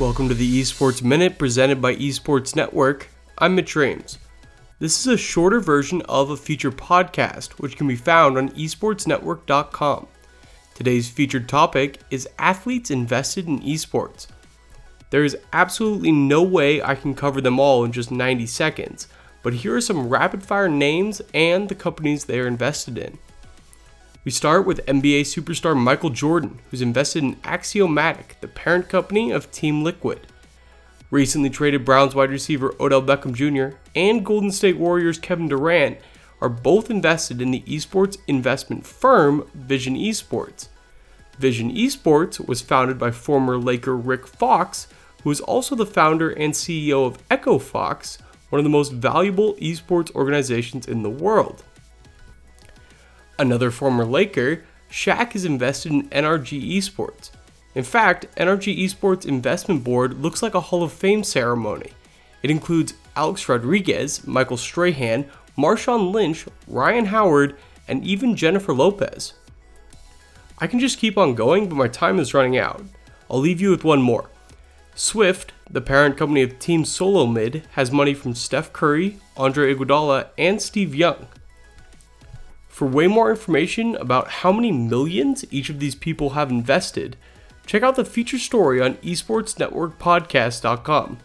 Welcome to the Esports Minute presented by Esports Network. I'm Mitch Rames. This is a shorter version of a featured podcast, which can be found on esportsnetwork.com. Today's featured topic is athletes invested in esports. There is absolutely no way I can cover them all in just 90 seconds, but here are some rapid fire names and the companies they are invested in. We start with NBA superstar Michael Jordan, who's invested in Axiomatic, the parent company of Team Liquid. Recently traded Browns wide receiver Odell Beckham Jr. and Golden State Warriors Kevin Durant are both invested in the esports investment firm Vision Esports. Vision Esports was founded by former Laker Rick Fox, who is also the founder and CEO of Echo Fox, one of the most valuable esports organizations in the world. Another former Laker, Shaq is invested in NRG Esports. In fact, NRG Esports Investment Board looks like a Hall of Fame ceremony. It includes Alex Rodriguez, Michael Strahan, Marshawn Lynch, Ryan Howard, and even Jennifer Lopez. I can just keep on going, but my time is running out. I'll leave you with one more. Swift, the parent company of Team Solo Mid, has money from Steph Curry, Andre Iguodala, and Steve Young. For way more information about how many millions each of these people have invested, check out the feature story on esportsnetworkpodcast.com.